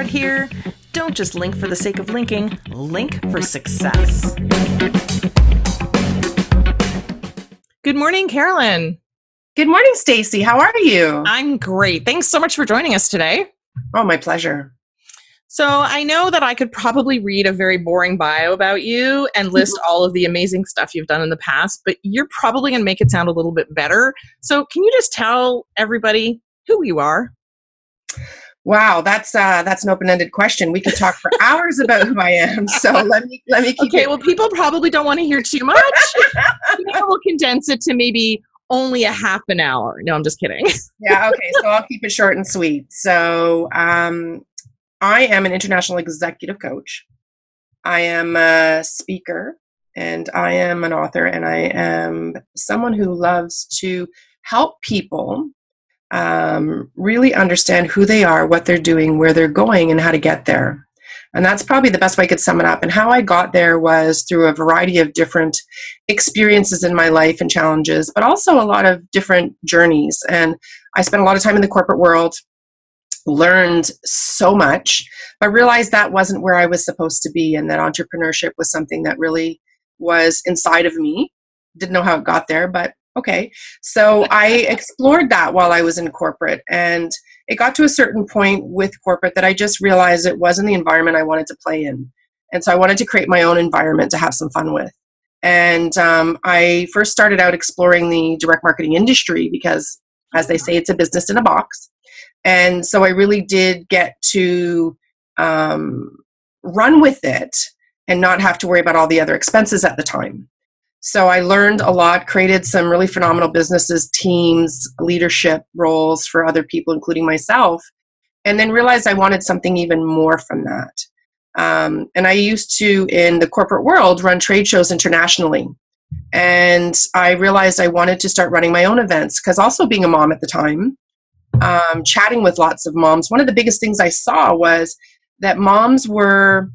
Bernard here. Don't just link for the sake of linking, link for success. Good morning, Carolyn. Good morning, Stacy. How are you? I'm great. Thanks so much for joining us today. Oh, my pleasure. So, I know that I could probably read a very boring bio about you and list all of the amazing stuff you've done in the past, but you're probably going to make it sound a little bit better. So, can you just tell everybody who you are? Wow, that's uh, that's an open-ended question. We could talk for hours about who I am. So let me let me keep Okay, it. well, people probably don't want to hear too much. Maybe we'll condense it to maybe only a half an hour. No, I'm just kidding. yeah, okay. So I'll keep it short and sweet. So um, I am an international executive coach. I am a speaker, and I am an author, and I am someone who loves to help people um, really understand who they are, what they're doing, where they're going, and how to get there. And that's probably the best way I could sum it up. And how I got there was through a variety of different experiences in my life and challenges, but also a lot of different journeys. And I spent a lot of time in the corporate world, learned so much, but realized that wasn't where I was supposed to be, and that entrepreneurship was something that really was inside of me. Didn't know how it got there, but okay. So I explored that while I was in corporate, and it got to a certain point with corporate that I just realized it wasn't the environment I wanted to play in. And so I wanted to create my own environment to have some fun with. And um, I first started out exploring the direct marketing industry because, as they say, it's a business in a box. And so I really did get to um, run with it and not have to worry about all the other expenses at the time. So I learned a lot, created some really phenomenal businesses, teams, leadership roles for other people, including myself, and then realized I wanted something even more from that. Um, and I used to, in the corporate world, run trade shows internationally. And I realized I wanted to start running my own events because also being a mom at the time, um, chatting with lots of moms, one of the biggest things I saw was that moms were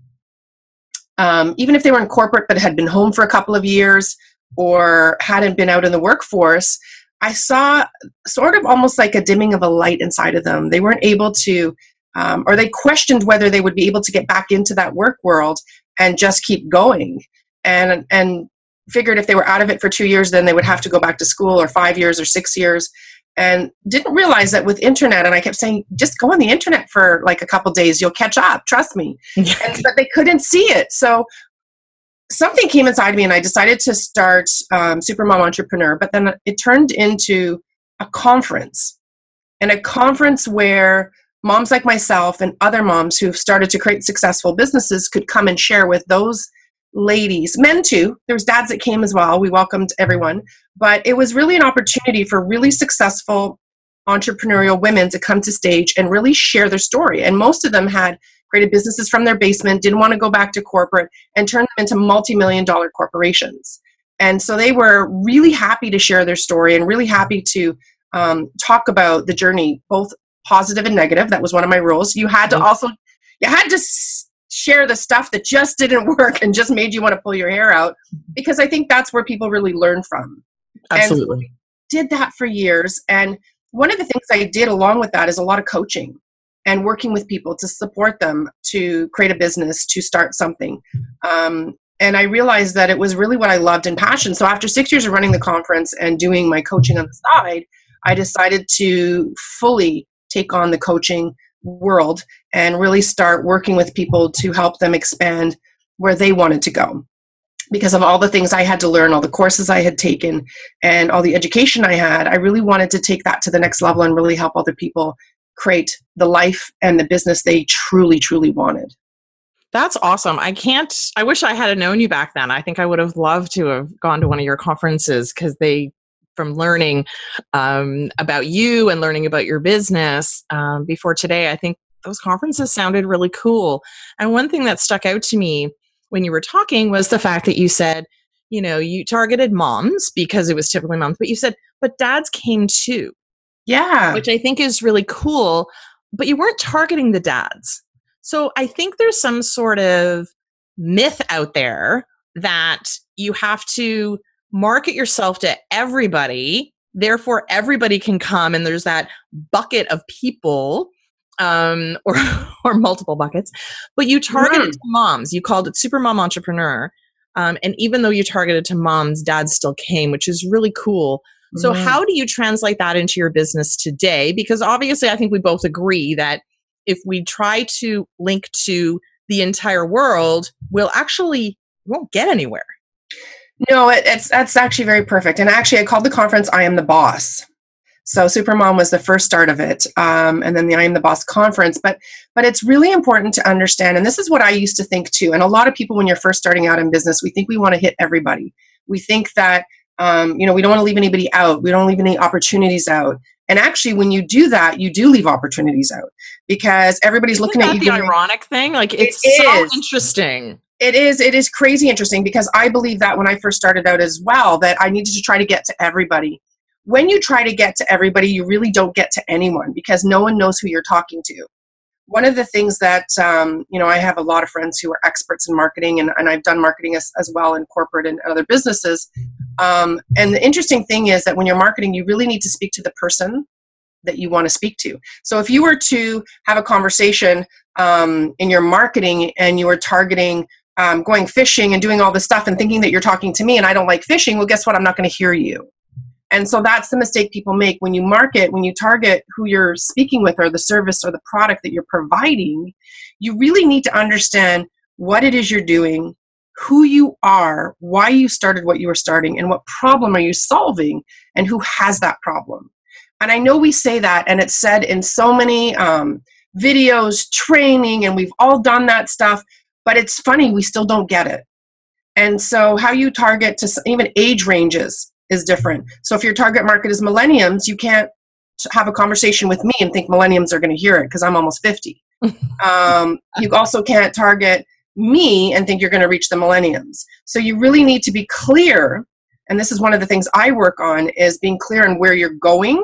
um, even if they were in corporate but had been home for a couple of years or hadn't been out in the workforce, I saw sort of almost like a dimming of a light inside of them. They weren't able to, um, or they questioned whether they would be able to get back into that work world and just keep going. And and figured if they were out of it for two years, then they would have to go back to school, or five years, or six years and didn't realize that with internet and i kept saying just go on the internet for like a couple days you'll catch up trust me. And, but they couldn't see it. So something came inside me and i decided to start um, supermom entrepreneur but then it turned into a conference. And a conference where moms like myself and other moms who've started to create successful businesses could come and share with those ladies, men too. There was dads that came as well. We welcomed everyone, but it was really an opportunity for really successful entrepreneurial women to come to stage and really share their story. And most of them had created businesses from their basement, didn't want to go back to corporate, and turned them into multi-million dollar corporations. And so they were really happy to share their story and really happy to um, talk about the journey, both positive and negative. That was one of my rules. You had to also, you had to share the stuff that just didn't work and just made you want to pull your hair out because I think that's where people really learn from. Absolutely. did that for years. And one of the things I did along with that is a lot of coaching and working with people to support them to create a business, to start something. Um, and I realized that it was really what I loved and passion. So after six years of running the conference and doing my coaching on the side, I decided to fully take on the coaching world and really start working with people to help them expand where they wanted to go because of all the things I had to learn, all the courses I had taken, and all the education I had, I really wanted to take that to the next level and really help other people create the life and the business they truly, truly wanted. That's awesome. I can't, I wish I had known you back then. I think I would have loved to have gone to one of your conferences because they, from learning um, about you and learning about your business um, before today, I think those conferences sounded really cool. And one thing that stuck out to me when you were talking was the fact that you said, you know, you targeted moms because it was typically moms, but you said, but dads came too. Yeah. Which I think is really cool, but you weren't targeting the dads. So I think there's some sort of myth out there that you have to market yourself to everybody, therefore everybody can come and there's that bucket of people um, or or multiple buckets, but you targeted Mm. to moms. You called it Super Mom Entrepreneur, um, and even though you targeted to moms, dads still came, which is really cool. So, Mhm. how do you translate that into your business today? Because obviously, I think we both agree that if we try to link to the entire world, we'll actually won't get anywhere. No, it, it's that's actually very perfect. And actually, I called the conference "I Am the Boss." So Supermom was the first start of it, um, and then the "I Am the Boss" conference. But but it's really important to understand, and this is what I used to think too. And a lot of people, when you're first starting out in business, we think we want to hit everybody. We think that um, you know we don't want to leave anybody out. We don't leave any opportunities out. And actually, when you do that, you do leave opportunities out because everybody's Isn't looking at you. the ironic thing? Like It it's so is. interesting. It is it is crazy interesting because i believe that when i first started out as well that i needed to try to get to everybody. When you try to get to everybody you really don't get to anyone because no one knows who you're talking to. One of the things that um, you know i have a lot of friends who are experts in marketing and, and i've done marketing as, as well in corporate and other businesses. Um, and the interesting thing is that when you're marketing you really need to speak to the person that you want to speak to. So if you were to have a conversation um, in your marketing and you were targeting um, going fishing and doing all this stuff and thinking that you're talking to me and I don't like fishing, well, guess what? I'm not going to hear you. And so that's the mistake people make when you market, when you target who you're speaking with or the service or the product that you're providing. You really need to understand what it is you're doing, who you are, why you started what you were starting, and what problem are you solving, and who has that problem. And I know we say that, and it's said in so many um, videos, training, and we've all done that stuff but it's funny we still don't get it. And so how you target to even age ranges is different. So if your target market is millennials you can't have a conversation with me and think millennials are going to hear it because i'm almost 50 um, you also can't target me and think you're going to reach the millennials so you really need to be clear and this is one of the things i work on is being clear on where you're going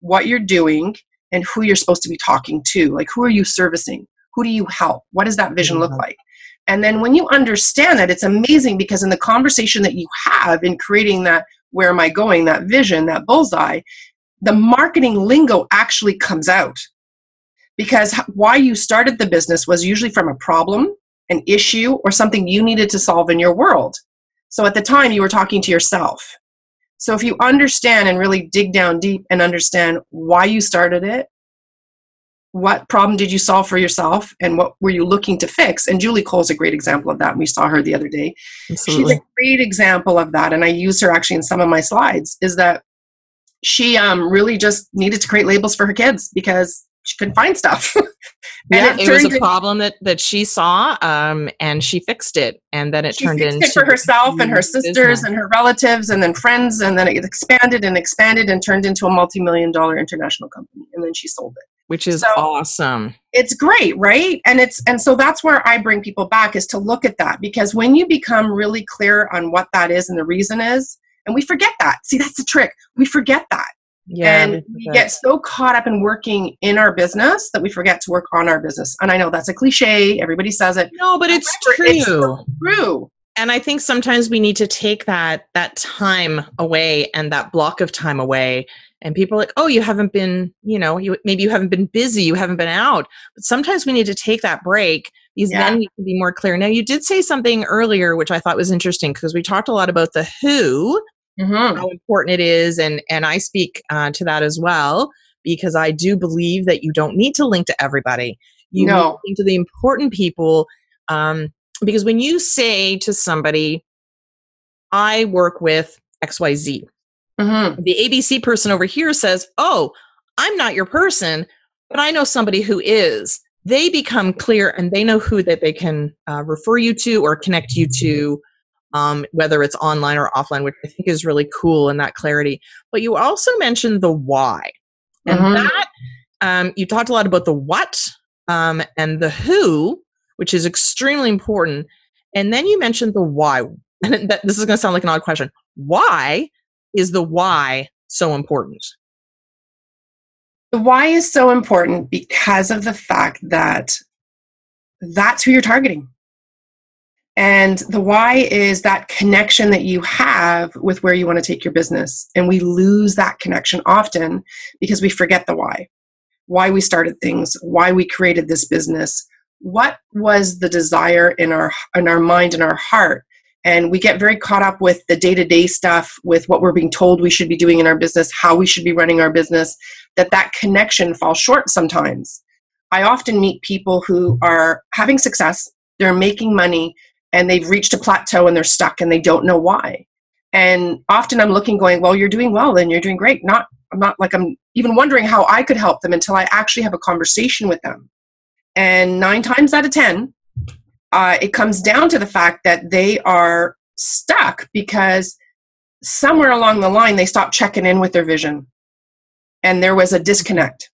what you're doing and who you're supposed to be talking to. Like who are you servicing? Who do you help? What does that vision look Mhm. like and then when you understand that, it's amazing because in the conversation that you have in creating that where am I going, that vision, that bullseye, the marketing lingo actually comes out. Because why you started the business was usually from a problem, an issue, or something you needed to solve in your world. So at the time, you were talking to yourself. So if you understand and really dig down deep and understand why you started it, what problem did you solve for yourself and what were you looking to fix? And julie cole's a great example of that. We saw her the other day. Absolutely. she's a great example of that and i use her actually in some of my slides is that she um, really just needed to create labels for her kids because she couldn't find stuff. And yeah, it it, was a in- problem that that she saw, um, and she fixed it, and then it she turned fixed into it for herself and her sisters business. and her relatives and then friends and then it expanded and expanded and turned into a multi-million dollar international company and then she sold it which is So- awesome. it's great right? And it's and so that's where i bring people back is to look at that. Because when you become really clear on what that is and the reason is and we forget that. See that's the trick. We forget that. Yeah, and we get so caught up in working in our business that we forget to work on our business. And i know that's a cliche. Everybody says it. No, but it's However, true. it's true. And I think sometimes we need to take that that time away and that block of time away. And people are like, oh, you haven't been, you know, you maybe you haven't been busy, you haven't been out. But sometimes we need to take that break because Yeah. then you can be more clear. Now, you did say something earlier which I thought was interesting because we talked a lot about the who, Mhm. how important it is, and and I speak uh, to that as well because I do believe that you don't need to link to everybody. You need No. to link to the important people. Um, because when you say to somebody, "I work with X Y Z," Mhm. the ABC person over here says, "Oh, I'm not your person, but I know somebody who is." They become clear and they know who that they can uh, refer you to or connect you to, um, whether it's online or offline, which I think is really cool in that clarity. But you also mentioned the why, and Mhm. that um, you talked a lot about the what um, and the who, which is extremely important. And then you mentioned the why. And that, this is going to sound like an odd question. Why is the why so important? The why is so important because of the fact that that's who you're targeting. And the why is that connection that you have with where you want to take your business. And we lose that connection often because we forget the why. why we started things, why we created this business, what was the desire in our in our mind and our heart and we get very caught up with the day-to-day stuff with what we're being told we should be doing in our business how we should be running our business that that connection falls short sometimes. I often meet people who are having success they're making money and they've reached a plateau and they're stuck and they don't know why. And often i'm looking going well you're doing well and you're doing great. Not i'm not like i'm even wondering how i could help them until i actually have a conversation with them. And nine times out of ten uh, it comes down to the fact that they are stuck because somewhere along the line they stopped checking in with their vision. And there was a disconnect.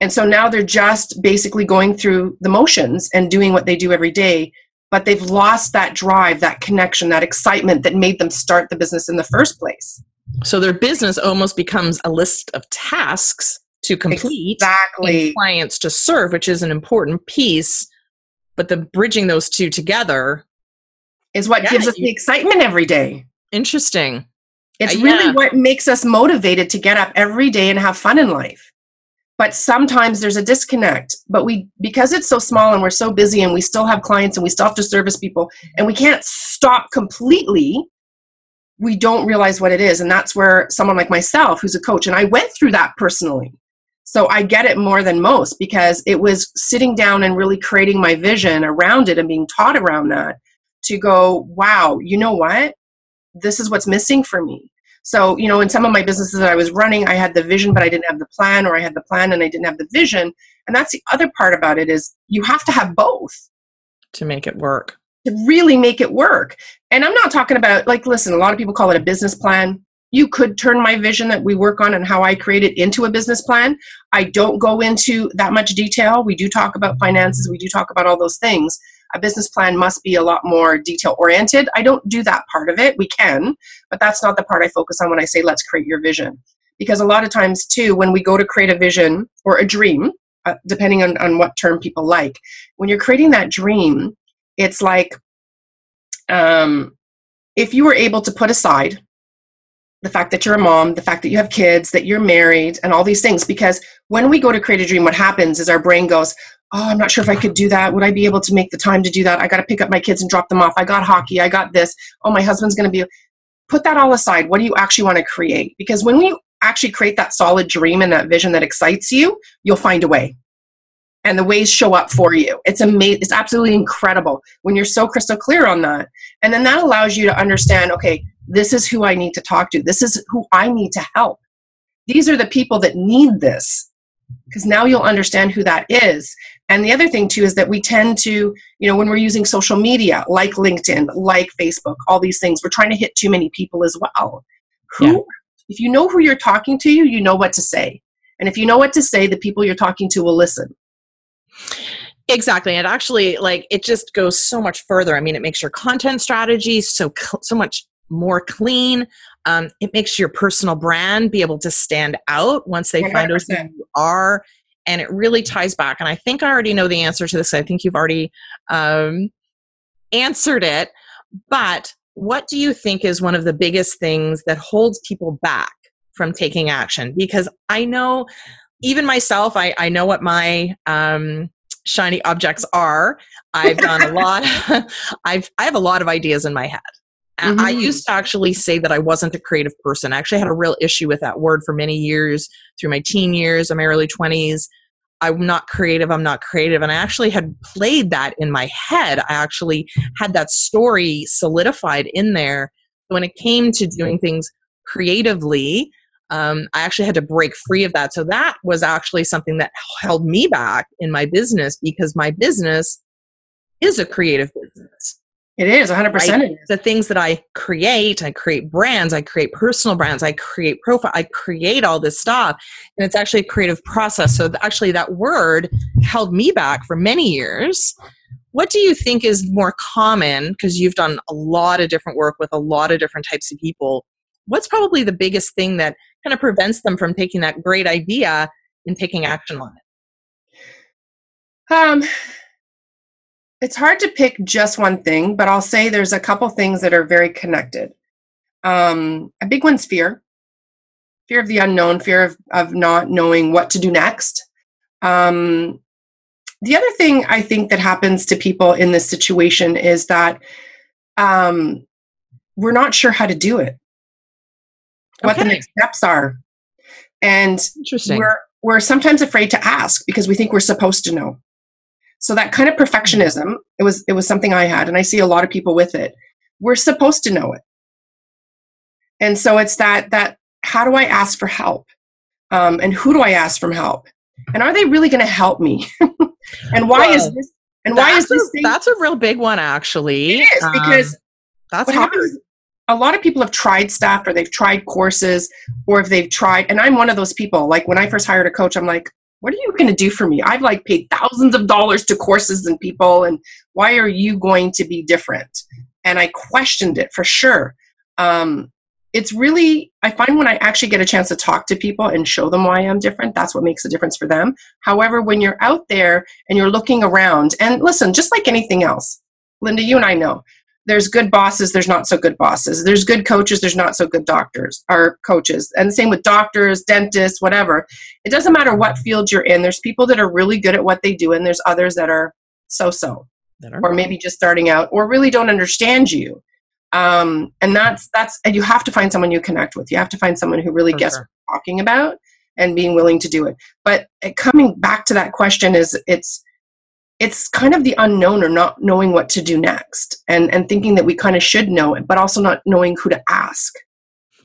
And so now they're just basically going through the motions and doing what they do every day but they've lost that drive that connection that excitement that made them start the business in the first place. So their business almost becomes a list of tasks to complete exactly. clients to serve which is an important piece but the bridging those two together is what yeah, gives us you, the excitement every day. Interesting. It's uh, really yeah. what makes us motivated to get up every day and have fun in life. But sometimes there's a disconnect but we because it's so small and we're so busy and we still have clients and we still have to service people and we can't stop completely we don't realize what it is. And that's where someone like myself who's a coach and i went through that personally so I get it more than most because it was sitting down and really creating my vision around it and being taught around that to go, wow, you know what? This is what's missing for me. So, you know, in some of my businesses that I was running, I had the vision, but I didn't have the plan, or I had the plan and I didn't have the vision. And that's the other part about it is you have to have both to make it work. To really make it work. And I'm not talking about, like, listen, a lot of people call it a business plan you could turn my vision that we work on and how I create it into a business plan. I don't go into that much detail. We do talk about finances, we do talk about all those things. A business plan must be a lot more detail oriented. I don't do that part of it. We can, but that's not the part I focus on when I say let's create your vision. Because a lot of times, too, when we go to create a vision or a dream, uh, depending on, on what term people like, when you're creating that dream, it's like um, if you were able to put aside the fact that you're a mom, the fact that you have kids, that you're married, and all these things. Because when we go to create a dream, what happens is our brain goes, Oh, I'm not sure if I could do that. Would I be able to make the time to do that? I got to pick up my kids and drop them off. I got hockey. I got this. Oh, my husband's going to be. Put that all aside. What do you actually want to create? Because when we actually create that solid dream and that vision that excites you, you'll find a way. And the ways show up for you. It's amazing. It's absolutely incredible when you're so crystal clear on that. And then that allows you to understand okay, this is who I need to talk to. This is who I need to help. These are the people that need this because now you'll understand who that is. And the other thing too is that we tend to, you know, when we're using social media like LinkedIn, like Facebook, all these things, we're trying to hit too many people as well. Who, yeah. if you know who you're talking to, you you know what to say. And if you know what to say, the people you're talking to will listen. Exactly. And actually, like, it just goes so much further. I mean, it makes your content strategy so so much more clean. Um, it makes your personal brand be able to stand out once they 100%. find out who you are. And it really ties back. And I think I already know the answer to this. I think you've already um, answered it. But what do you think is one of the biggest things that holds people back from taking action? Because I know, even myself, I, I know what my um, shiny objects are. I've done a lot. I've I have a lot of ideas in my head. Mm-hmm. I used to actually say that I wasn't a creative person. I actually had a real issue with that word for many years through my teen years and my early 20s. I'm not creative, I'm not creative. And I actually had played that in my head. I actually had that story solidified in there. When it came to doing things creatively, um, I actually had to break free of that. So that was actually something that held me back in my business because my business is a creative business. It is 100%. Right? The things that I create, I create brands, I create personal brands, I create profile, I create all this stuff. And it's actually a creative process. So actually, that word held me back for many years. What do you think is more common? Because you've done a lot of different work with a lot of different types of people. What's probably the biggest thing that kind of prevents them from taking that great idea and taking action on it? Um, it's hard to pick just one thing, but I'll say there's a couple things that are very connected. Um, a big one's fear fear of the unknown, fear of, of not knowing what to do next. Um, the other thing I think that happens to people in this situation is that um, we're not sure how to do it, what the next steps are, and Interesting. we're we're sometimes afraid to ask because we think we're supposed to know. So that kind of perfectionism, it was it was something I had, and I see a lot of people with it. We're supposed to know it, and so it's that that how do I ask for help, um, and who do I ask for help, and are they really going to help me, and why is this and why is this a, thing? that's a real big one, actually. It is Um, because that's what happens a lot of people have tried stuff or they've tried courses or if they've tried and i'm one of those people like when i first hired a coach i'm like what are you going to do for me? I've like paid thousands of dollars to courses and people and why are you going to be different? And i questioned it for sure. Um, it's really i find when i actually get a chance to talk to people and show them why i'm different that's what makes a difference for them. However when you're out there and you're looking around and listen just like anything else linda you and i know there's good bosses there's not so good bosses. There's good coaches there's not so good doctors or coaches. And the same with doctors dentists whatever. It doesn't matter what field you're in. There's people that are really good at what they do and there's others that are so so or maybe just starting out or really don't understand you. Um, and that's that's and you have to find someone you connect with. You have to find someone who really For gets sure. what you're talking about and being willing to do it. But uh, coming back to that question is it's it's kind of the unknown or not knowing what to do next and and thinking that we kind of should know it but also not knowing who to ask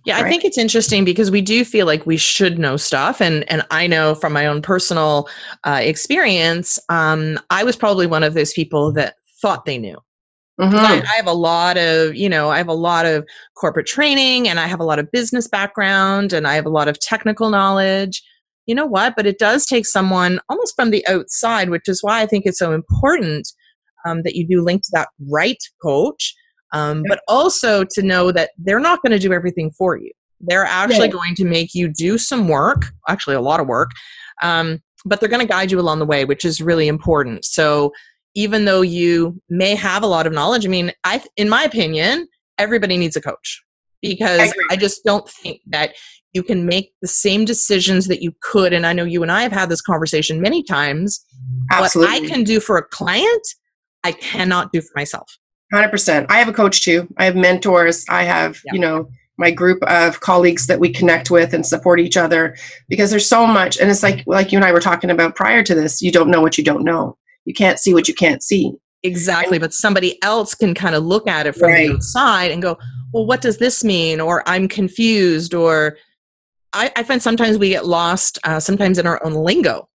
Yeah, I think it's interesting because we do feel like we should know stuff, and and I know from my own personal uh, experience, um, I was probably one of those people that thought they knew I, Mhm. I have a lot of, you know, I have a lot of corporate training, and I have a lot of business background, and I have a lot of technical knowledge. You know what? But it does take someone almost from the outside, which is why I think it's so important um, that you do link to that right coach um, but also to know that they're not going to do everything for you. They're actually Yeah. going to make you do some work, actually, a lot of work, um, but they're going to guide you along the way, which is really important. So, even though you may have a lot of knowledge, I mean, I, in my opinion, everybody needs a coach because I. I just don't think that you can make the same decisions that you could. And I know you and I have had this conversation many times. absolutely What I can do for a client, I cannot do for myself. Hundred percent. I have a coach too. I have mentors. I have, Yeah. you know, my group of colleagues that we connect with and support each other because there's so much. And it's like, like you and I were talking about prior to this. You don't know what you don't know. You can't see what you can't see. Exactly, but somebody else can kind of look at it from Right. the outside and go, "Well, what does this mean?" Or "I'm confused." Or I, I find sometimes we get lost, uh, sometimes in our own lingo,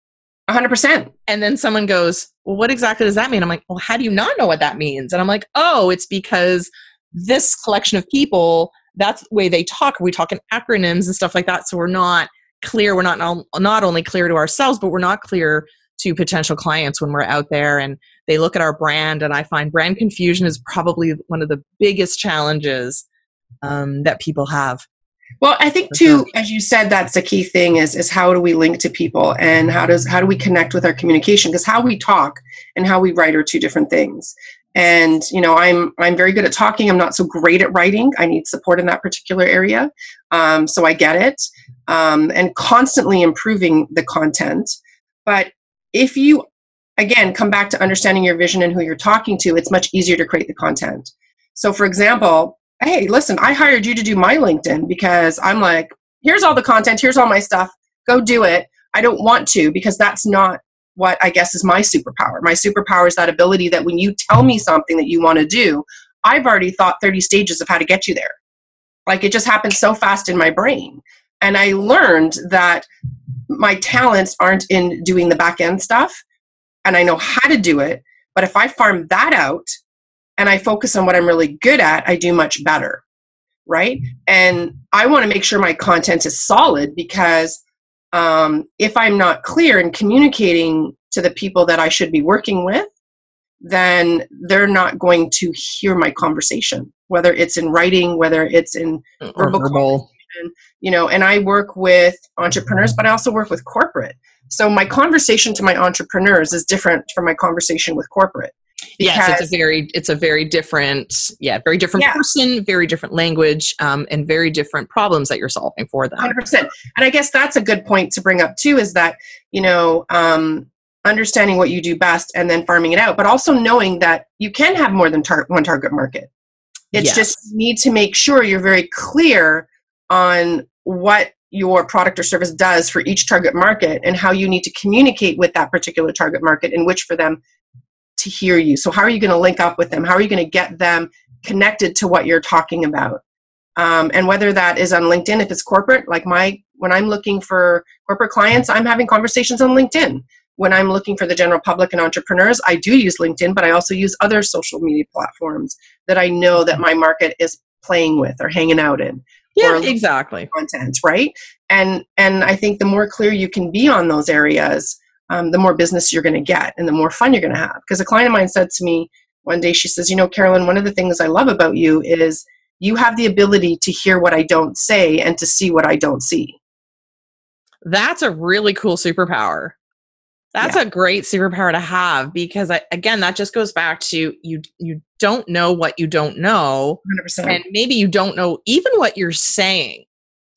hundred percent. and then someone goes, "Well, what exactly does that mean?" I'm like, "Well, how do you not know what that means?" And I'm like, "Oh, it's because this collection of people, that's the way they talk. We talk in acronyms and stuff like that, so we're not clear. We're not not not only clear to ourselves, but we're not clear." to potential clients when we're out there and they look at our brand and i find brand confusion is probably one of the biggest challenges um, that people have Well, I think too, as you said, that's the key thing is is how do we link to people and how does how do we connect with our communication? Because how we talk and how we write are two different things. And you know, I'm I'm very good at talking. I'm not so great at writing. I need support in that particular area. Um, so I get it. Um, and constantly improving the content. But if you again come back to understanding your vision and who you're talking to, it's much easier to create the content. So, for example, hey, listen, I hired you to do my LinkedIn because I'm like, here's all the content, here's all my stuff, go do it. I don't want to because that's not what I guess is my superpower. My superpower is that ability that when you tell me something that you want to do, I've already thought 30 stages of how to get you there. Like it just happened so fast in my brain. And I learned that my talents aren't in doing the back end stuff and I know how to do it. But if I farm that out and I focus on what I'm really good at, I do much better. Right. And I want to make sure my content is solid because um, if I'm not clear in communicating to the people that I should be working with, then they're not going to hear my conversation, whether it's in writing, whether it's in Verbal verbal you know and i work with entrepreneurs but i also work with corporate so my conversation to my entrepreneurs is different from my conversation with corporate yes, it's a very it's a very different yeah very different yeah. person, very different language, um, and very different problems that you're solving for them. Hundred percent. And I guess that's a good point to bring up too. Is that you know um, understanding what you do best and then farming it out, but also knowing that you can have more than tar- one target market. It's yes. just you need to make sure you're very clear on what your product or service does for each target market and how you need to communicate with that particular target market in which for them to hear you. So, how are you going to link up with them? How are you going to get them connected to what you're talking about? Um, and whether that is on LinkedIn, if it's corporate, like my when I'm looking for corporate clients, I'm having conversations on LinkedIn. When I'm looking for the general public and entrepreneurs, I do use LinkedIn, but I also use other social media platforms that I know that my market is playing with or hanging out in. Yeah, exactly. Content, right? And and I think the more clear you can be on those areas, um, the more business you're going to get and the more fun you're going to have. Because a client of mine said to me one day, she says, You know, Carolyn, one of the things I love about you is you have the ability to hear what I don't say and to see what I don't see. That's a really cool superpower. That's yeah. a great superpower to have because I, again, that just goes back to you. You don't know what you don't know, 100%. and maybe you don't know even what you're saying.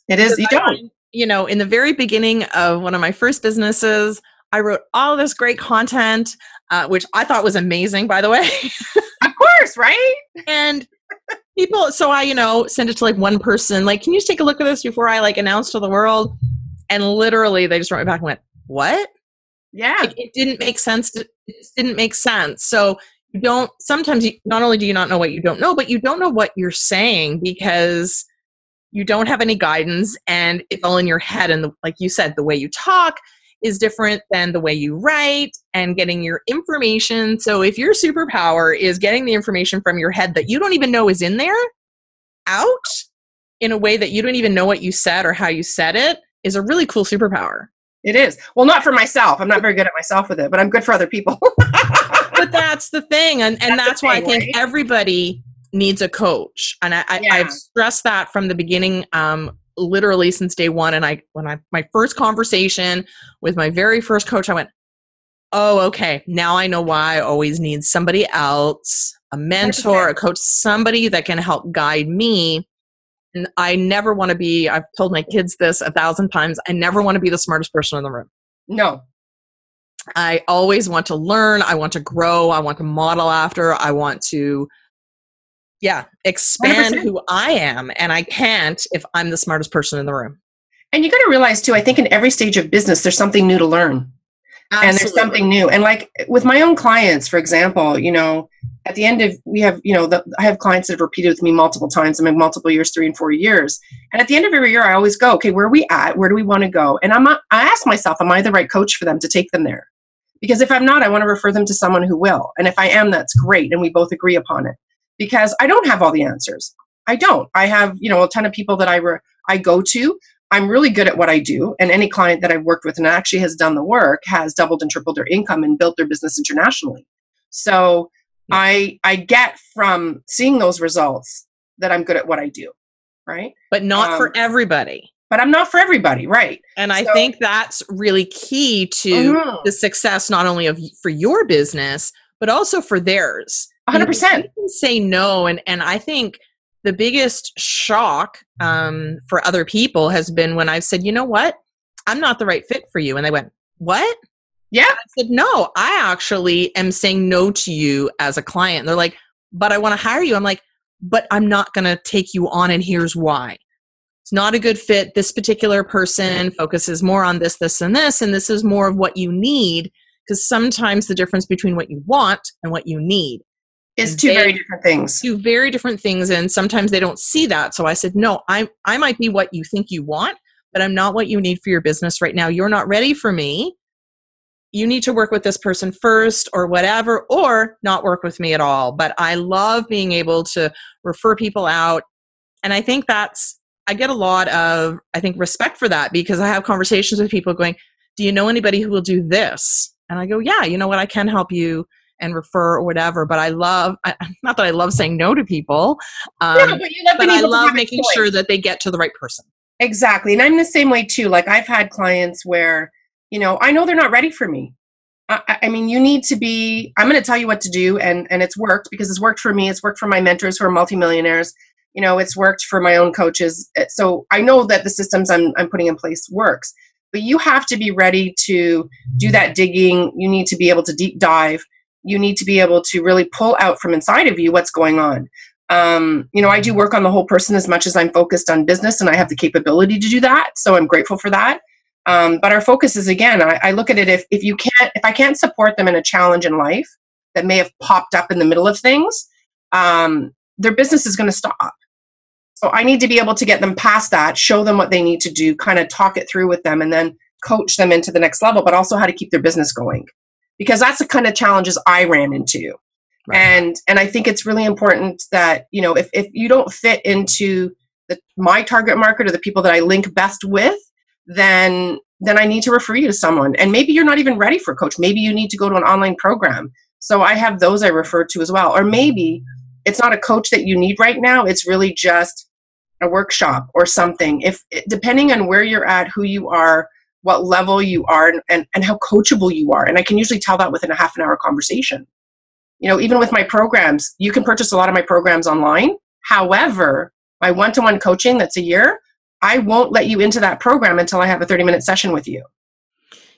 It is you don't. You know, in the very beginning of one of my first businesses, I wrote all this great content, uh, which I thought was amazing, by the way. of course, right? And people, so I, you know, sent it to like one person, like, can you just take a look at this before I like announce to the world? And literally, they just wrote me back and went, "What? Yeah, it didn't make sense. To, it didn't make sense." So you don't. Sometimes, you, not only do you not know what you don't know, but you don't know what you're saying because you don't have any guidance, and it's all in your head. And the, like you said, the way you talk is different than the way you write and getting your information. So if your superpower is getting the information from your head that you don't even know is in there out in a way that you don't even know what you said or how you said it is a really cool superpower. It is. Well, not for myself. I'm not very good at myself with it, but I'm good for other people. but that's the thing. And, and that's, that's thing, why I think right? everybody needs a coach. And I, yeah. I, have stressed that from the beginning um, literally since day one. And I, when I, my first conversation with my very first coach, I went, oh, okay, now I know why I always need somebody else, a mentor, a coach, somebody that can help guide me. And I never want to be, I've told my kids this a thousand times, I never want to be the smartest person in the room. No. I always want to learn. I want to grow. I want to model after. I want to yeah expand 100%. who i am and i can't if i'm the smartest person in the room and you got to realize too i think in every stage of business there's something new to learn Absolutely. and there's something new and like with my own clients for example you know at the end of we have you know the, i have clients that have repeated with me multiple times i mean multiple years three and four years and at the end of every year i always go okay where are we at where do we want to go and i'm i ask myself am i the right coach for them to take them there because if i'm not i want to refer them to someone who will and if i am that's great and we both agree upon it because I don't have all the answers. I don't. I have, you know, a ton of people that I re- I go to. I'm really good at what I do, and any client that I've worked with and actually has done the work has doubled and tripled their income and built their business internationally. So I I get from seeing those results that I'm good at what I do, right? But not um, for everybody. But I'm not for everybody, right? And I think that's really key to uh-huh. the success not only of for your business but also for theirs 100% you can say no and and i think the biggest shock um, for other people has been when i've said you know what? I'm not the right fit for you. And they went what? Yeah. I said no i actually am saying no to you as a client. And they're like but i want to hire you. I'm like but i'm not going to take you on and here's why. It's not a good fit. This particular person focuses more on this this and this and this is more of what you need. Because sometimes the difference between what you want and what you need is two very different things. Two very different things, and sometimes they don't see that. So I said, no, I I might be what you think you want, but I'm not what you need for your business right now. You're not ready for me. You need to work with this person first, or whatever, or not work with me at all. But I love being able to refer people out, and I think that's I get a lot of I think respect for that because I have conversations with people going, "Do you know anybody who will do this?" And I go, "Yeah, you know what? I can help you." And refer or whatever. But I love, I, not that I love saying no to people, um, yeah, but, but I love making sure that they get to the right person. Exactly. And I'm the same way too. Like I've had clients where, you know, I know they're not ready for me. I, I mean, you need to be. I'm going to tell you what to do, and and it's worked because it's worked for me. It's worked for my mentors who are multimillionaires. You know, it's worked for my own coaches. So I know that the systems I'm I'm putting in place works. But you have to be ready to do that digging. You need to be able to deep dive. You need to be able to really pull out from inside of you what's going on. Um, you know, I do work on the whole person as much as I'm focused on business, and I have the capability to do that. So I'm grateful for that. Um, but our focus is again, I, I look at it if if you can't, if I can't support them in a challenge in life that may have popped up in the middle of things, um, their business is going to stop. So I need to be able to get them past that, show them what they need to do, kind of talk it through with them, and then coach them into the next level, but also how to keep their business going. Because that's the kind of challenges I ran into. Right. And and I think it's really important that, you know, if, if you don't fit into the my target market or the people that I link best with, then then I need to refer you to someone. And maybe you're not even ready for a coach. Maybe you need to go to an online program. So I have those I refer to as well. Or maybe it's not a coach that you need right now. It's really just a workshop or something. If depending on where you're at, who you are, what level you are, and, and how coachable you are. And I can usually tell that within a half an hour conversation. You know, even with my programs, you can purchase a lot of my programs online. However, my one to one coaching that's a year, I won't let you into that program until I have a 30 minute session with you.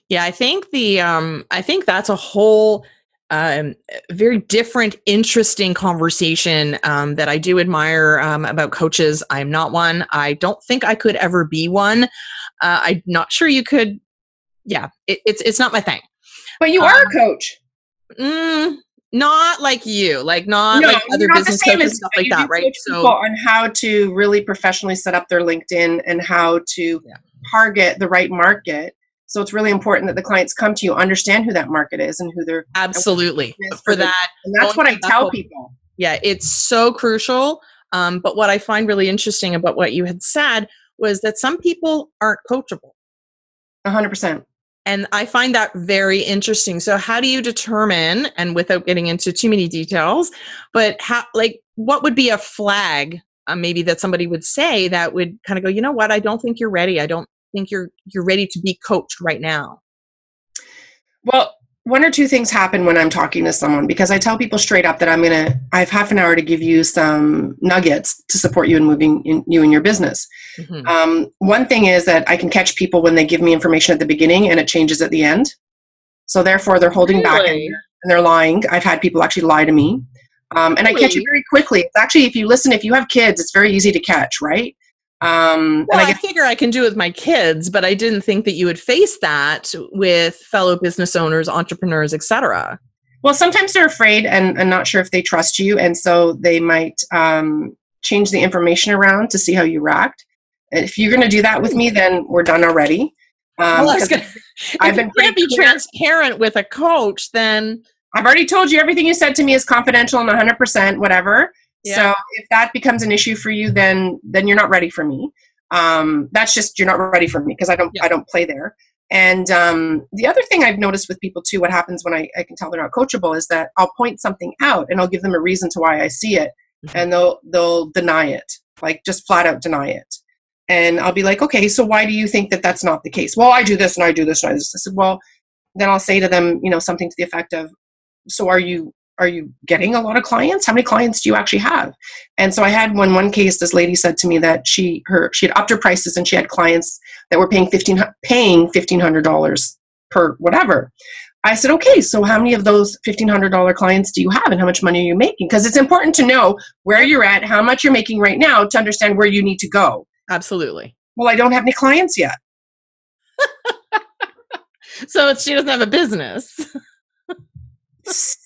Yeah, I think the um I think that's a whole um, very different, interesting conversation um, that I do admire um, about coaches. I'm not one. I don't think I could ever be one. Uh, I'm not sure you could. Yeah, it, it's it's not my thing. But you are a um, coach. Mm, not like you, like not no, like other business coaches stuff like that, right? So on how to really professionally set up their LinkedIn and how to yeah. target the right market. So it's really important that the clients come to you, understand who that market is and who they're absolutely for, for that. And that's what I tell people. Yeah, it's so crucial. Um, but what I find really interesting about what you had said was that some people aren't coachable. A hundred percent. And I find that very interesting. So, how do you determine, and without getting into too many details, but how, like, what would be a flag, uh, maybe that somebody would say that would kind of go, you know what, I don't think you're ready. I don't think you're you're ready to be coached right now. Well, one or two things happen when I'm talking to someone because I tell people straight up that I'm gonna I have half an hour to give you some nuggets to support you in moving in, you and your business. Mm-hmm. Um, one thing is that I can catch people when they give me information at the beginning and it changes at the end. So therefore, they're holding really? back and, they're lying. I've had people actually lie to me, um, and really? I catch it very quickly. It's actually, if you listen, if you have kids, it's very easy to catch, right? Um, well, I, guess- I, figure I can do it with my kids, but I didn't think that you would face that with fellow business owners, entrepreneurs, etc. Well, sometimes they're afraid and, and not sure if they trust you, and so they might um, change the information around to see how you react. If you're going to do that with me, then we're done already. Um, well, gonna, I've been can't be clear. transparent with a coach, then I've already told you everything you said to me is confidential and 100% whatever. Yeah. So if that becomes an issue for you, then then you're not ready for me. Um, that's just you're not ready for me because I don't yeah. I don't play there. And um, the other thing I've noticed with people too, what happens when I, I can tell they're not coachable is that I'll point something out and I'll give them a reason to why I see it, mm-hmm. and they'll they'll deny it, like just flat out deny it. And I'll be like, okay, so why do you think that that's not the case? Well, I do this and I do this and I do this. I said, well, then I'll say to them, you know, something to the effect of, so are you are you getting a lot of clients? How many clients do you actually have? And so i had one one case this lady said to me that she her she had upped her prices and she had clients that were paying 15 paying $1500 per whatever. I said okay so how many of those $1500 clients do you have and how much money are you making? Because it's important to know where you're at how much you're making right now to understand where you need to go. Absolutely. Well i don't have any clients yet. So she doesn't have a business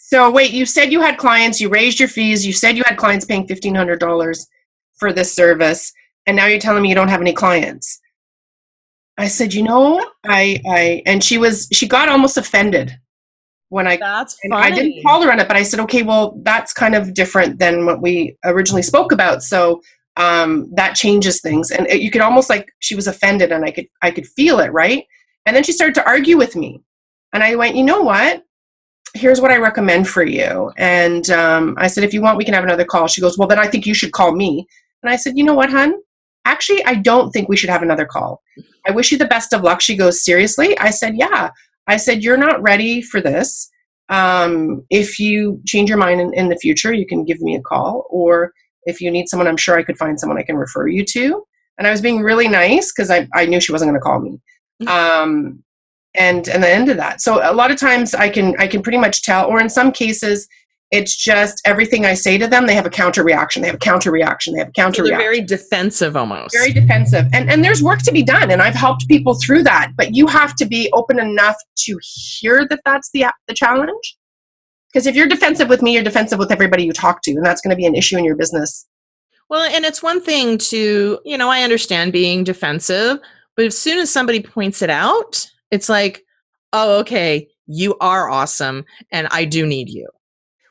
So wait, you said you had clients, you raised your fees, you said you had clients paying $1500 for this service, and now you're telling me you don't have any clients. I said, "You know, I I and she was she got almost offended when I That's funny. I didn't call her on it, but I said, "Okay, well, that's kind of different than what we originally spoke about." So, um, that changes things and it, you could almost like she was offended and I could I could feel it, right? And then she started to argue with me. And I went, "You know what? Here's what I recommend for you. And um, I said, if you want, we can have another call. She goes, well, then I think you should call me. And I said, you know what, hun? Actually, I don't think we should have another call. I wish you the best of luck. She goes, seriously? I said, yeah. I said, You're not ready for this. Um, if you change your mind in, in the future, you can give me a call. Or if you need someone, I'm sure I could find someone I can refer you to. And I was being really nice because I, I knew she wasn't going to call me. Mm-hmm. Um, and and the end of that. So a lot of times I can I can pretty much tell, or in some cases, it's just everything I say to them, they have a counter reaction. They have a counter reaction. They have a counter so reaction. Very defensive almost. Very defensive. And and there's work to be done. And I've helped people through that. But you have to be open enough to hear that that's the the challenge. Because if you're defensive with me, you're defensive with everybody you talk to, and that's going to be an issue in your business. Well, and it's one thing to, you know, I understand being defensive, but as soon as somebody points it out, it's like, oh, okay, you are awesome, and I do need you.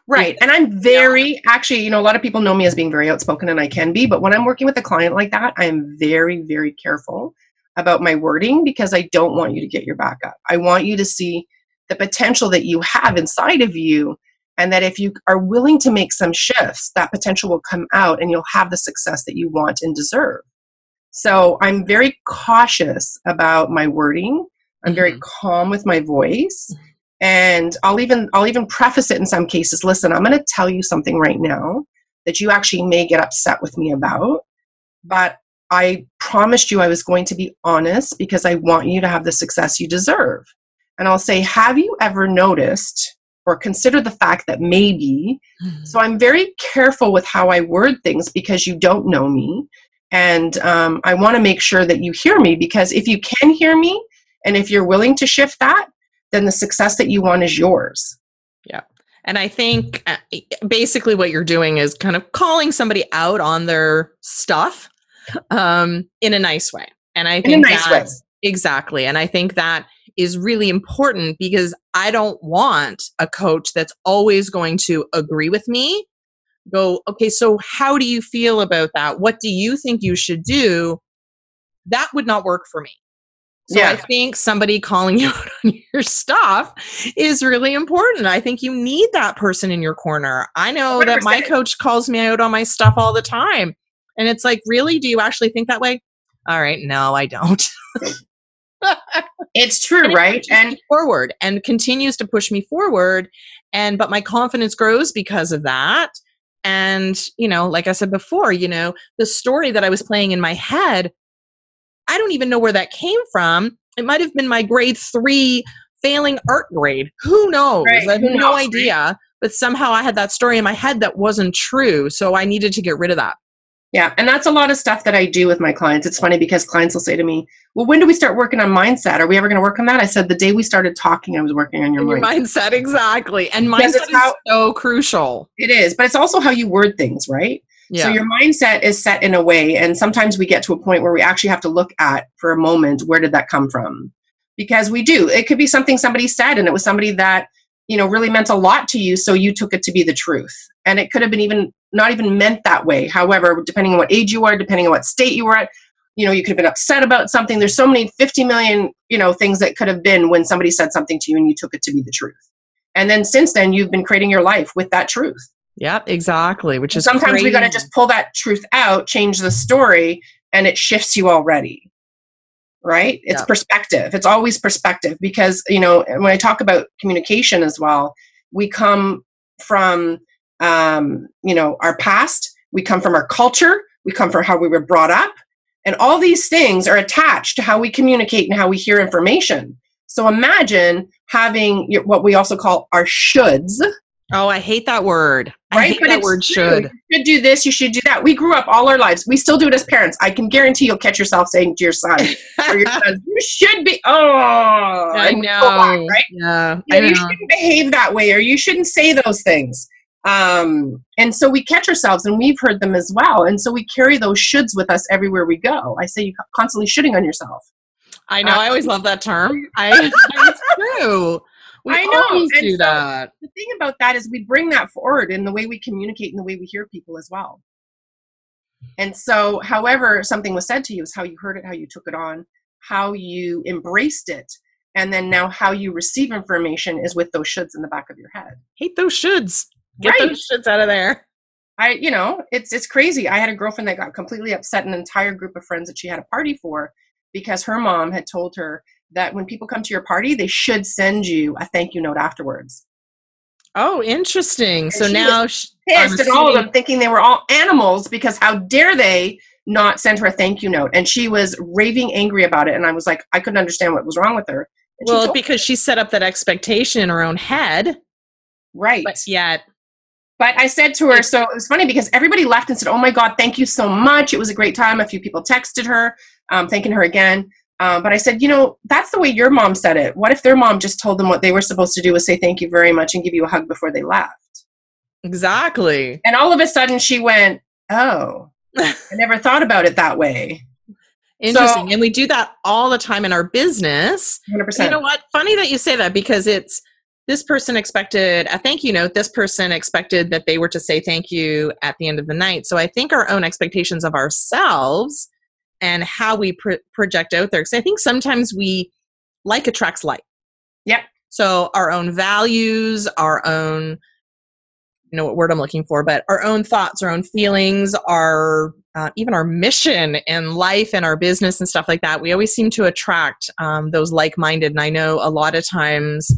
Right. And I'm very, actually, you know, a lot of people know me as being very outspoken, and I can be, but when I'm working with a client like that, I am very, very careful about my wording because I don't want you to get your back up. I want you to see the potential that you have inside of you, and that if you are willing to make some shifts, that potential will come out and you'll have the success that you want and deserve. So I'm very cautious about my wording. I'm very mm-hmm. calm with my voice and i'll even i'll even preface it in some cases listen i'm going to tell you something right now that you actually may get upset with me about but i promised you i was going to be honest because i want you to have the success you deserve and i'll say have you ever noticed or consider the fact that maybe mm-hmm. so i'm very careful with how i word things because you don't know me and um, i want to make sure that you hear me because if you can hear me and if you're willing to shift that then the success that you want is yours. Yeah. And I think uh, basically what you're doing is kind of calling somebody out on their stuff um, in a nice way. And I think nice that, exactly. And I think that is really important because I don't want a coach that's always going to agree with me. Go, okay, so how do you feel about that? What do you think you should do? That would not work for me. So yeah. I think somebody calling you out on your stuff is really important. I think you need that person in your corner. I know 100%. that my coach calls me out on my stuff all the time. And it's like, really? Do you actually think that way? All right, no, I don't. it's true, and right? And forward and continues to push me forward. And but my confidence grows because of that. And, you know, like I said before, you know, the story that I was playing in my head I don't even know where that came from. It might have been my grade three failing art grade. Who knows? Right. I have no idea. But somehow I had that story in my head that wasn't true. So I needed to get rid of that. Yeah, and that's a lot of stuff that I do with my clients. It's funny because clients will say to me, "Well, when do we start working on mindset? Are we ever going to work on that?" I said, "The day we started talking, I was working on your, your mindset." mindset." Exactly, and mindset how, is so crucial. It is, but it's also how you word things, right? Yeah. So your mindset is set in a way, and sometimes we get to a point where we actually have to look at for a moment where did that come from? Because we do. It could be something somebody said, and it was somebody that you know really meant a lot to you, so you took it to be the truth. And it could have been even not even meant that way. However, depending on what age you are, depending on what state you were at, you know, you could have been upset about something. There's so many 50 million, you know, things that could have been when somebody said something to you and you took it to be the truth. And then since then, you've been creating your life with that truth. Yep, exactly. Which is sometimes crazy. we got to just pull that truth out, change the story, and it shifts you already. Right? It's yep. perspective. It's always perspective because, you know, when I talk about communication as well, we come from, um, you know, our past, we come from our culture, we come from how we were brought up, and all these things are attached to how we communicate and how we hear information. So imagine having what we also call our shoulds, Oh, I hate that word. I right? hate but that word should. You should do this, you should do that. We grew up all our lives. We still do it as parents. I can guarantee you'll catch yourself saying to your son or your son, you should be oh I know. right? Yeah. You, know, you shouldn't behave that way or you shouldn't say those things. Um, and so we catch ourselves and we've heard them as well. And so we carry those shoulds with us everywhere we go. I say you constantly shoulding on yourself. I know. I always love that term. I, it's true. We I know. Always and do so that. The thing about that is we bring that forward in the way we communicate and the way we hear people as well. And so, however, something was said to you is how you heard it, how you took it on, how you embraced it, and then now how you receive information is with those shoulds in the back of your head. Hate those shoulds. Get right. those shoulds out of there. I, you know, it's it's crazy. I had a girlfriend that got completely upset an entire group of friends that she had a party for because her mom had told her that when people come to your party, they should send you a thank you note afterwards. Oh, interesting. And so she now Pissed I'm at all of them, thinking they were all animals because how dare they not send her a thank you note? And she was raving angry about it. And I was like, I couldn't understand what was wrong with her. And well, told- because she set up that expectation in her own head, right. but yet But I said to her, so it was funny because everybody left and said, "Oh my God, thank you so much. It was a great time." A few people texted her, um, thanking her again. Um, but I said, you know, that's the way your mom said it. What if their mom just told them what they were supposed to do was say thank you very much and give you a hug before they left? exactly. And all of a sudden, she went, "Oh, I never thought about it that way." Interesting. and we do that all the time in our business. Hundred You know what? Funny that you say that because it's this person expected a thank you note. This person expected that they were to say thank you at the end of the night. So I think our own expectations of ourselves and how we pro- project out there. Because I think sometimes we like attracts like. Yep. So our own values, our own, you know what word I'm looking for, but our own thoughts, our own feelings, our uh, even our mission in life and our business and stuff like that. We always seem to attract um, those like-minded. And I know a lot of times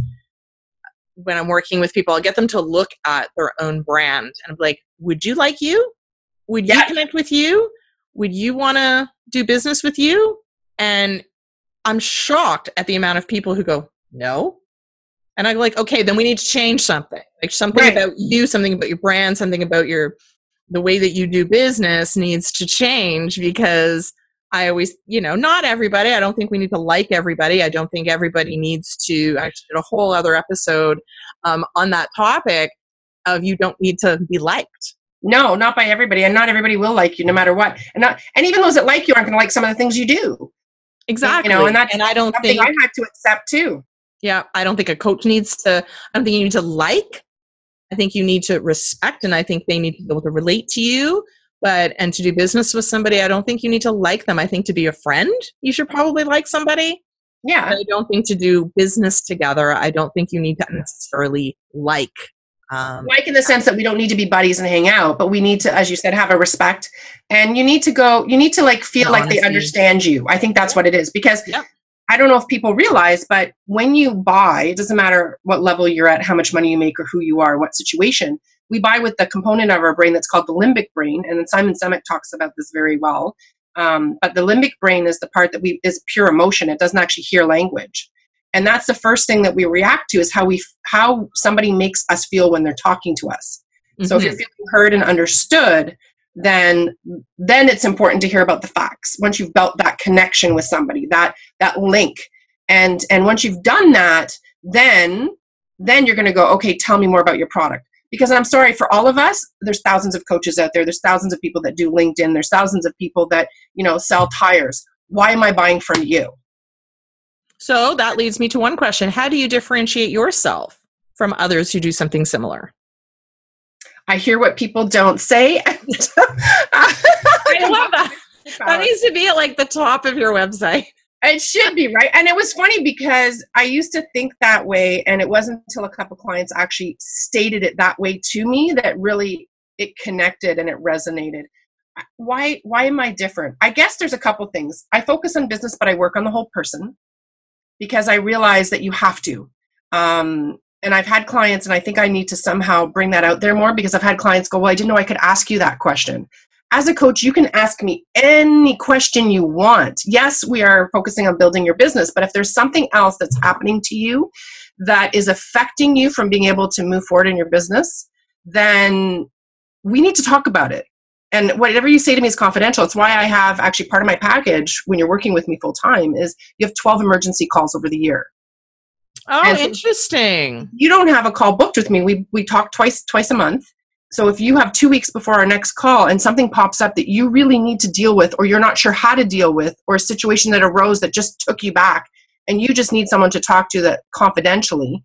when I'm working with people, I'll get them to look at their own brand and I'm like, "Would you like you? Would you Yeah. connect with you? Would you want to do business with you?" And I'm shocked at the amount of people who go, "No." And I'm like, okay, then we need to change something. Like something Right. about you, something about your brand, something about your the way that you do business needs to change because I always, you know, not everybody. I don't think we need to like everybody. I don't think everybody needs to. I actually did a whole other episode um, on that topic of you don't need to be liked. No, not by everybody, and not everybody will like you, no matter what. And not, and even those that like you aren't going to like some of the things you do. Exactly. You know, and that's and I don't think I had to accept too. Yeah, I don't think a coach needs to. I don't think you need to like. I think you need to respect, and I think they need to be able to relate to you. But and to do business with somebody, I don't think you need to like them. I think to be a friend, you should probably like somebody. Yeah. But I don't think to do business together, I don't think you need to necessarily like. Um, like in the sense that we don't need to be buddies and hang out, but we need to, as you said, have a respect. And you need to go, you need to like feel like they understand you. I think that's what it is. Because Yep. I don't know if people realize, but when you buy, it doesn't matter what level you're at, how much money you make, or who you are, what situation, we buy with the component of our brain that's called the limbic brain. And Simon Sinek talks about this very well. Um, but the limbic brain is the part that we is pure emotion. It doesn't actually hear language and that's the first thing that we react to is how we how somebody makes us feel when they're talking to us. So if you're mm-hmm. feeling heard and understood then then it's important to hear about the facts. Once you've built that connection with somebody that that link and and once you've done that then then you're going to go okay tell me more about your product. Because i'm sorry for all of us there's thousands of coaches out there there's thousands of people that do linkedin there's thousands of people that you know sell tires. Why am i buying from you so that leads me to one question: How do you differentiate yourself from others who do something similar? I hear what people don't say. I love that. That needs to be at like the top of your website. It should be right. And it was funny because I used to think that way, and it wasn't until a couple clients actually stated it that way to me that really it connected and it resonated. Why? Why am I different? I guess there's a couple things. I focus on business, but I work on the whole person because I realize that you have to. Um, and I've had clients, and I think I need to somehow bring that out there more because I've had clients go, "Well, I didn't know I could ask you that question." as a coach, you can ask me any question you want. Yes, we are focusing on building your business, but if there's something else that's happening to you that is affecting you from being able to move forward in your business, then we need to talk about it. And whatever you say to me is confidential. It's why I have actually part of my package when you're working with me full time is you have 12 emergency calls over the year. Oh, And interesting. You don't have a call booked with me. We we talk twice twice a month. So if you have 2 weeks before our next call and something pops up that you really need to deal with or you're not sure how to deal with or a situation that arose that just took you back and you just need someone to talk to that confidentially,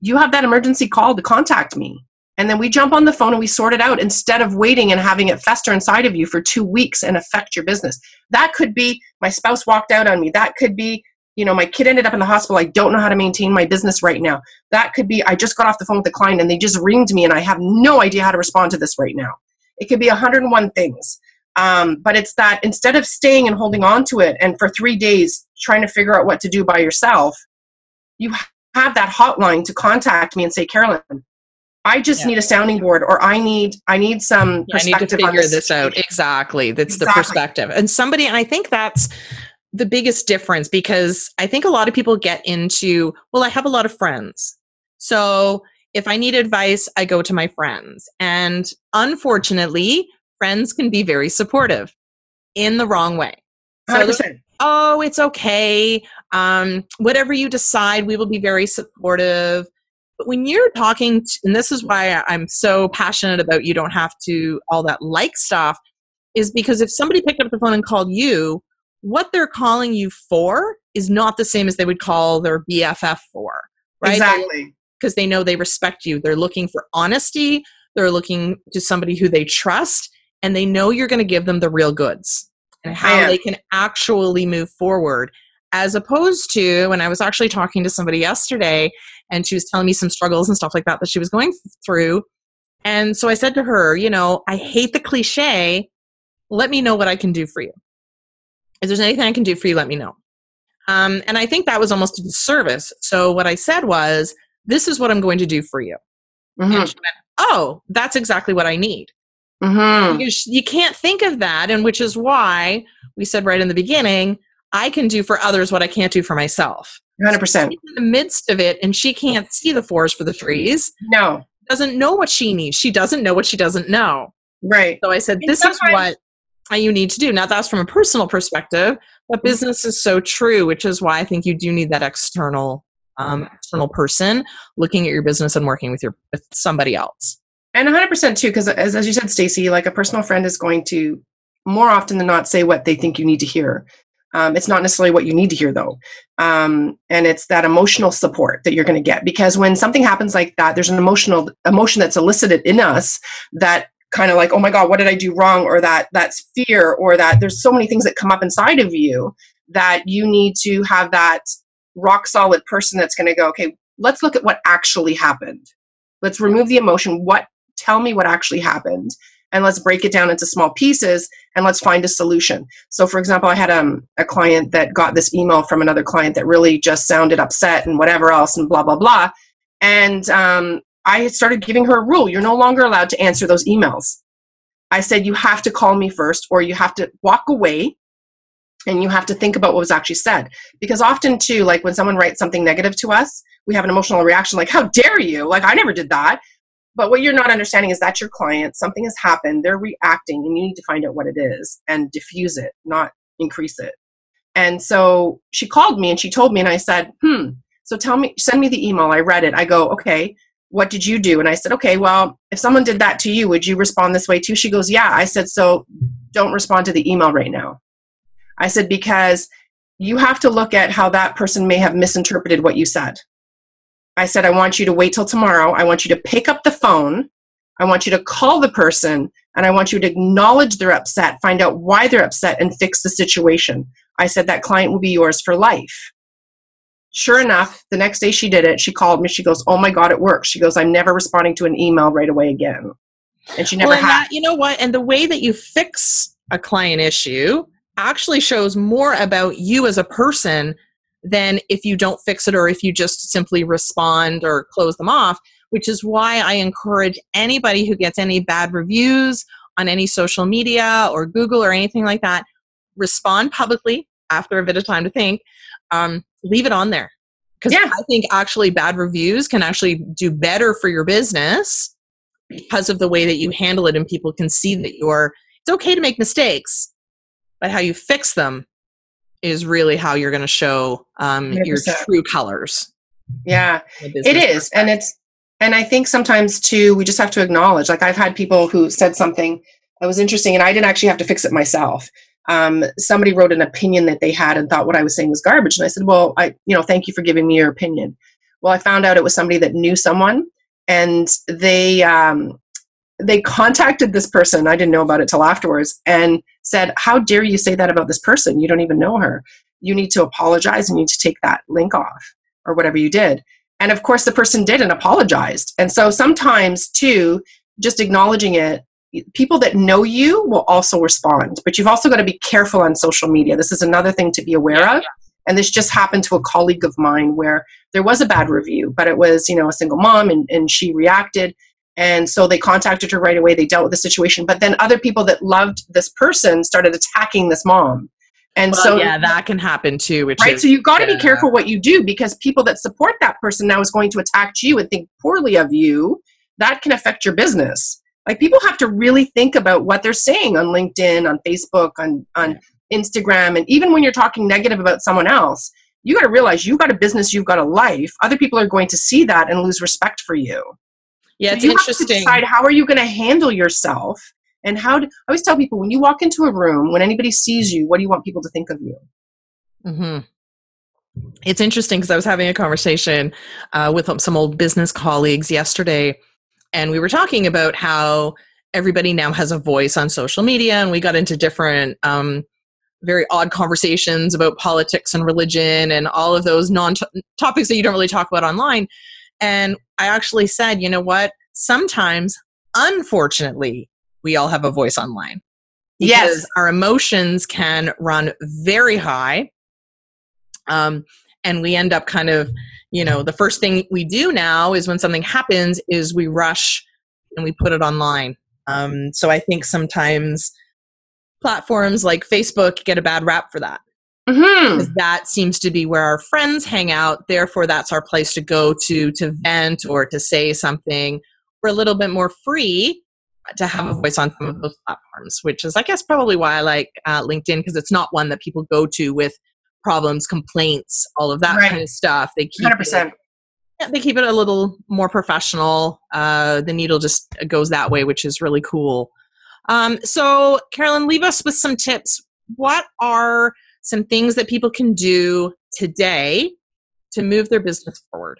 you have that emergency call to contact me. And then we jump on the phone and we sort it out instead of waiting and having it fester inside of you for two weeks and affect your business. That could be my spouse walked out on me. That could be, you know, my kid ended up in the hospital. I don't know how to maintain my business right now. That could be, I just got off the phone with the client and they just ringed me and I have no idea how to respond to this right now. It could be 101 things. Um, but it's that instead of staying and holding on to it and for three days trying to figure out what to do by yourself, you have that hotline to contact me and say, Carolyn, I just yeah. need a sounding board or I need I need some yeah, I need to figure this, this out. Exactly. That's exactly. the perspective. And somebody and I think that's the biggest difference because I think a lot of people get into, well, I have a lot of friends. So if I need advice, I go to my friends. And unfortunately, friends can be very supportive in the wrong way. So oh, it's okay. Um, whatever you decide, we will be very supportive. But when you're talking, to, and this is why I'm so passionate about you don't have to all that like stuff, is because if somebody picked up the phone and called you, what they're calling you for is not the same as they would call their BFF for, right? Exactly. Because they know they respect you. They're looking for honesty. They're looking to somebody who they trust, and they know you're going to give them the real goods and how they can actually move forward. As opposed to when I was actually talking to somebody yesterday and she was telling me some struggles and stuff like that that she was going through. And so I said to her, you know, I hate the cliche. Let me know what I can do for you. If there's anything I can do for you, let me know. Um, and I think that was almost a disservice. So what I said was, this is what I'm going to do for you. Mm-hmm. And she went, oh, that's exactly what I need. Mm-hmm. You, you can't think of that. And which is why we said right in the beginning, I can do for others what I can't do for myself. 100%. in the midst of it, and she can't see the forest for the trees. No. Doesn't know what she needs. She doesn't know what she doesn't know. Right. So I said, this is what you need to do. Now, that's from a personal perspective, but mm-hmm. business is so true, which is why I think you do need that external um, external person looking at your business and working with your with somebody else. And 100% too, because as, as you said, Stacy, like a personal friend is going to more often than not say what they think you need to hear. Um, it's not necessarily what you need to hear though. Um, and it's that emotional support that you're going to get because when something happens like that, there's an emotional emotion that's elicited in us that kind of like, oh my God, what did I do wrong? Or that that's fear or that there's so many things that come up inside of you that you need to have that rock solid person that's going to go, okay, let's look at what actually happened. Let's remove the emotion. What tell me what actually happened and let's break it down into small pieces and let's find a solution. So, for example, I had um, a client that got this email from another client that really just sounded upset and whatever else and blah, blah, blah. And um, I started giving her a rule you're no longer allowed to answer those emails. I said, you have to call me first or you have to walk away and you have to think about what was actually said. Because often, too, like when someone writes something negative to us, we have an emotional reaction like, how dare you? Like, I never did that. But what you're not understanding is that your client, something has happened, they're reacting, and you need to find out what it is and diffuse it, not increase it. And so she called me and she told me, and I said, hmm, so tell me, send me the email. I read it. I go, okay, what did you do? And I said, okay, well, if someone did that to you, would you respond this way too? She goes, yeah. I said, so don't respond to the email right now. I said, because you have to look at how that person may have misinterpreted what you said. I said, I want you to wait till tomorrow. I want you to pick up the phone. I want you to call the person and I want you to acknowledge they're upset, find out why they're upset, and fix the situation. I said, that client will be yours for life. Sure enough, the next day she did it. She called me. She goes, Oh my God, it works. She goes, I'm never responding to an email right away again. And she never well, had. That, you know what? And the way that you fix a client issue actually shows more about you as a person than if you don't fix it or if you just simply respond or close them off, which is why I encourage anybody who gets any bad reviews on any social media or Google or anything like that, respond publicly after a bit of time to think. Um, leave it on there. Because yeah. I think actually bad reviews can actually do better for your business because of the way that you handle it and people can see that you're it's okay to make mistakes but how you fix them is really how you're going to show um, your true colors. Yeah, it is, and it's and I think sometimes too we just have to acknowledge. Like I've had people who said something that was interesting, and I didn't actually have to fix it myself. Um, somebody wrote an opinion that they had and thought what I was saying was garbage, and I said, "Well, I you know thank you for giving me your opinion." Well, I found out it was somebody that knew someone, and they um, they contacted this person. I didn't know about it till afterwards, and said, How dare you say that about this person? You don't even know her. You need to apologize and you need to take that link off or whatever you did. And of course, the person did and apologized. And so sometimes, too, just acknowledging it people that know you will also respond, but you've also got to be careful on social media. This is another thing to be aware of. And this just happened to a colleague of mine where there was a bad review, but it was, you know, a single mom and, and she reacted. And so they contacted her right away. They dealt with the situation. But then other people that loved this person started attacking this mom. And well, so yeah, that can happen too. right. Is, so you've got to yeah. be careful what you do because people that support that person now is going to attack you and think poorly of you. That can affect your business. Like people have to really think about what they're saying on LinkedIn, on Facebook, on on Instagram, and even when you're talking negative about someone else, you got to realize you've got a business, you've got a life. Other people are going to see that and lose respect for you. Yeah, so it's you interesting. Have to decide how are you going to handle yourself, and how. Do, I always tell people when you walk into a room, when anybody sees you, what do you want people to think of you? Hmm. It's interesting because I was having a conversation uh, with some old business colleagues yesterday and we were talking about how everybody now has a voice on social media and we got into different um, very odd conversations about politics and religion and all of those non topics that you don't really talk about online and i actually said you know what? Sometimes unfortunately we all have a voice online. Because yes. our emotions can run very high um, and we end up kind of you know the first thing we do now is when something happens is we rush and we put it online. Um, so i think sometimes platforms like facebook get a bad rap for that mm-hmm. that seems to be where our friends hang out therefore that's our place to go to to vent or to say something we're a little bit more free to have a voice on some of those platforms which is i guess probably why i like uh, linkedin because it's not one that people go to with problems, complaints, all of that right. kind of stuff. They keep 100%. It, yeah, they keep it a little more professional. Uh, the needle just goes that way, which is really cool. Um, so, Carolyn, leave us with some tips. What are some things that people can do today to move their business forward?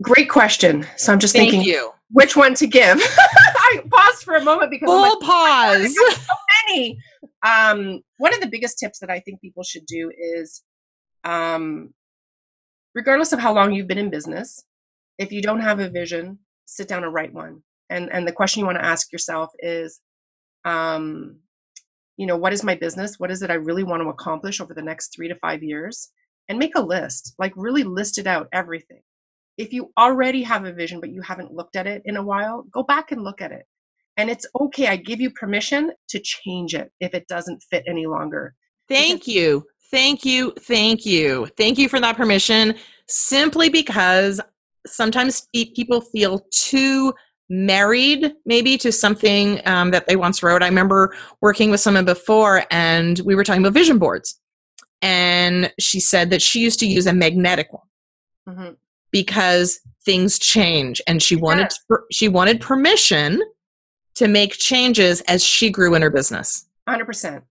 Great question. So I'm just Thank thinking you. which one to give. I paused for a moment because full like, pause. so many. Um, one of the biggest tips that I think people should do is, um, regardless of how long you've been in business, if you don't have a vision, sit down and write one. And and the question you want to ask yourself is, um, you know, what is my business? What is it I really want to accomplish over the next three to five years? And make a list. Like really list it out everything. If you already have a vision but you haven't looked at it in a while, go back and look at it and it's okay. I give you permission to change it if it doesn't fit any longer. Thank because- you. Thank you. Thank you. Thank you for that permission. Simply because sometimes people feel too married maybe to something um, that they once wrote. I remember working with someone before and we were talking about vision boards. And she said that she used to use a magnetic one mm-hmm. because things change and she wanted she wanted permission to make changes as she grew in her business. 100%.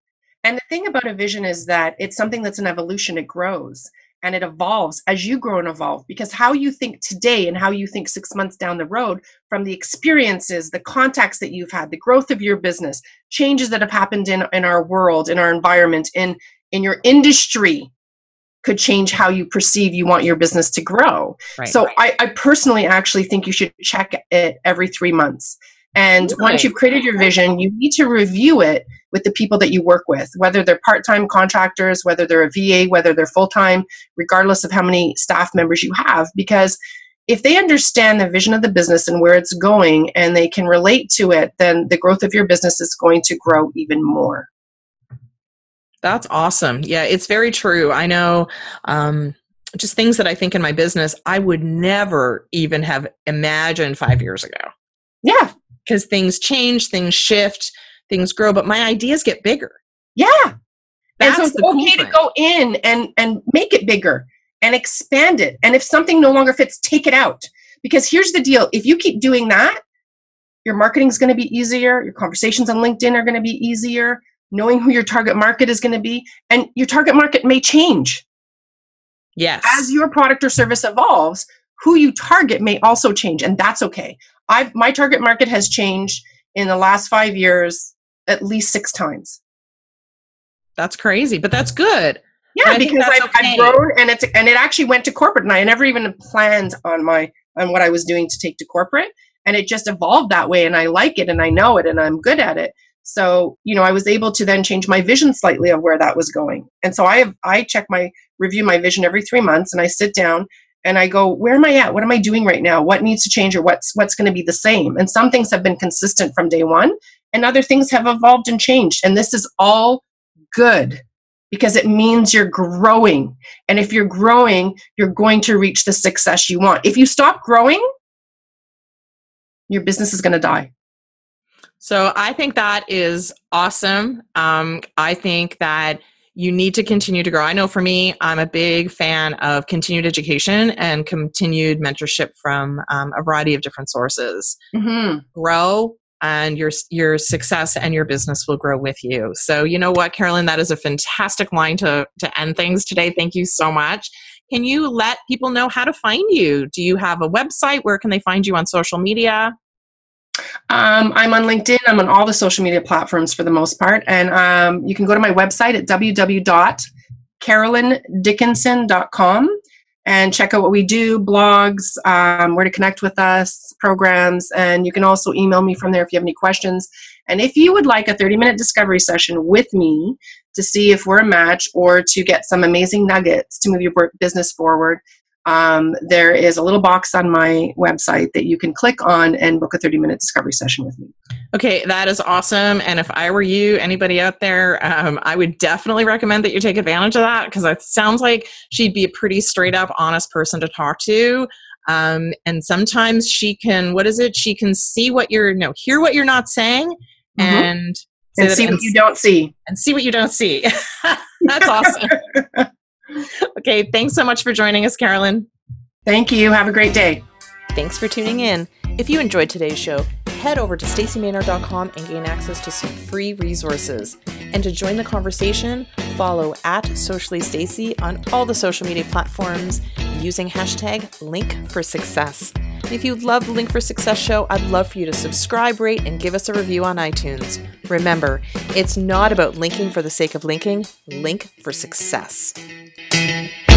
And the thing about a vision is that it's something that's an evolution, it grows and it evolves as you grow and evolve. Because how you think today and how you think six months down the road from the experiences the contacts that you've had the growth of your business changes that have happened in, in our world in our environment in in your industry could change how you perceive you want your business to grow. Right, so right. I, I personally actually think you should check it every three months and once you've created your vision, you need to review it with the people that you work with, whether they're part time contractors, whether they're a VA, whether they're full time, regardless of how many staff members you have. Because if they understand the vision of the business and where it's going and they can relate to it, then the growth of your business is going to grow even more. That's awesome. Yeah, it's very true. I know um, just things that I think in my business I would never even have imagined five years ago. Yeah because things change, things shift, things grow, but my ideas get bigger. Yeah. That's and so it's okay to go in and and make it bigger and expand it. And if something no longer fits, take it out. Because here's the deal: if you keep doing that, your marketing is going to be easier. Your conversations on LinkedIn are going to be easier. Knowing who your target market is going to be, and your target market may change. Yes. As your product or service evolves, who you target may also change, and that's okay. I've my target market has changed in the last five years at least six times. That's crazy, but that's good. Yeah, because I've, okay. I've, grown and it's and it actually went to corporate, and I never even planned on my on what I was doing to take to corporate. And it just evolved that way. And I like it and I know it and I'm good at it. So, you know, I was able to then change my vision slightly of where that was going. And so I have, I check my review my vision every three months and I sit down and I go, where am I at? What am I doing right now? What needs to change or what's what's going to be the same? And some things have been consistent from day one and other things have evolved and changed. And this is all good because it means you're growing. And if you're growing, you're going to reach the success you want. If you stop growing, your business is going to die. So I think that is awesome. Um, I think that you need to continue to grow. I know for me, I'm a big fan of continued education and continued mentorship from um, a variety of different sources. Mm-hmm. Grow, and your your success and your business will grow with you. So you know what, Carolyn, that is a fantastic line to to end things today. Thank you so much. Can you let people know how to find you? Do you have a website? Where can they find you on social media? Um, I'm on LinkedIn. I'm on all the social media platforms for the most part. And um, you can go to my website at www.carolyndickinson.com and check out what we do, blogs, um, where to connect with us, programs. And you can also email me from there if you have any questions. And if you would like a 30 minute discovery session with me to see if we're a match or to get some amazing nuggets to move your business forward, um, there is a little box on my website that you can click on and book a 30 minute discovery session with me. Okay, that is awesome. And if I were you, anybody out there, um, I would definitely recommend that you take advantage of that because it sounds like she'd be a pretty straight up, honest person to talk to. Um, and sometimes she can, what is it? She can see what you're, no, hear what you're not saying mm-hmm. and, and see what you don't see. And see what you don't see. That's awesome. okay, thanks so much for joining us, Carolyn. Thank you. Have a great day. Thanks for tuning in. If you enjoyed today's show, head over to stacymaynard.com and gain access to some free resources. And to join the conversation, follow at Socially Stacy on all the social media platforms using hashtag Link for Success. And if you love the Link for Success show, I'd love for you to subscribe, rate, and give us a review on iTunes. Remember, it's not about linking for the sake of linking, link for success. You.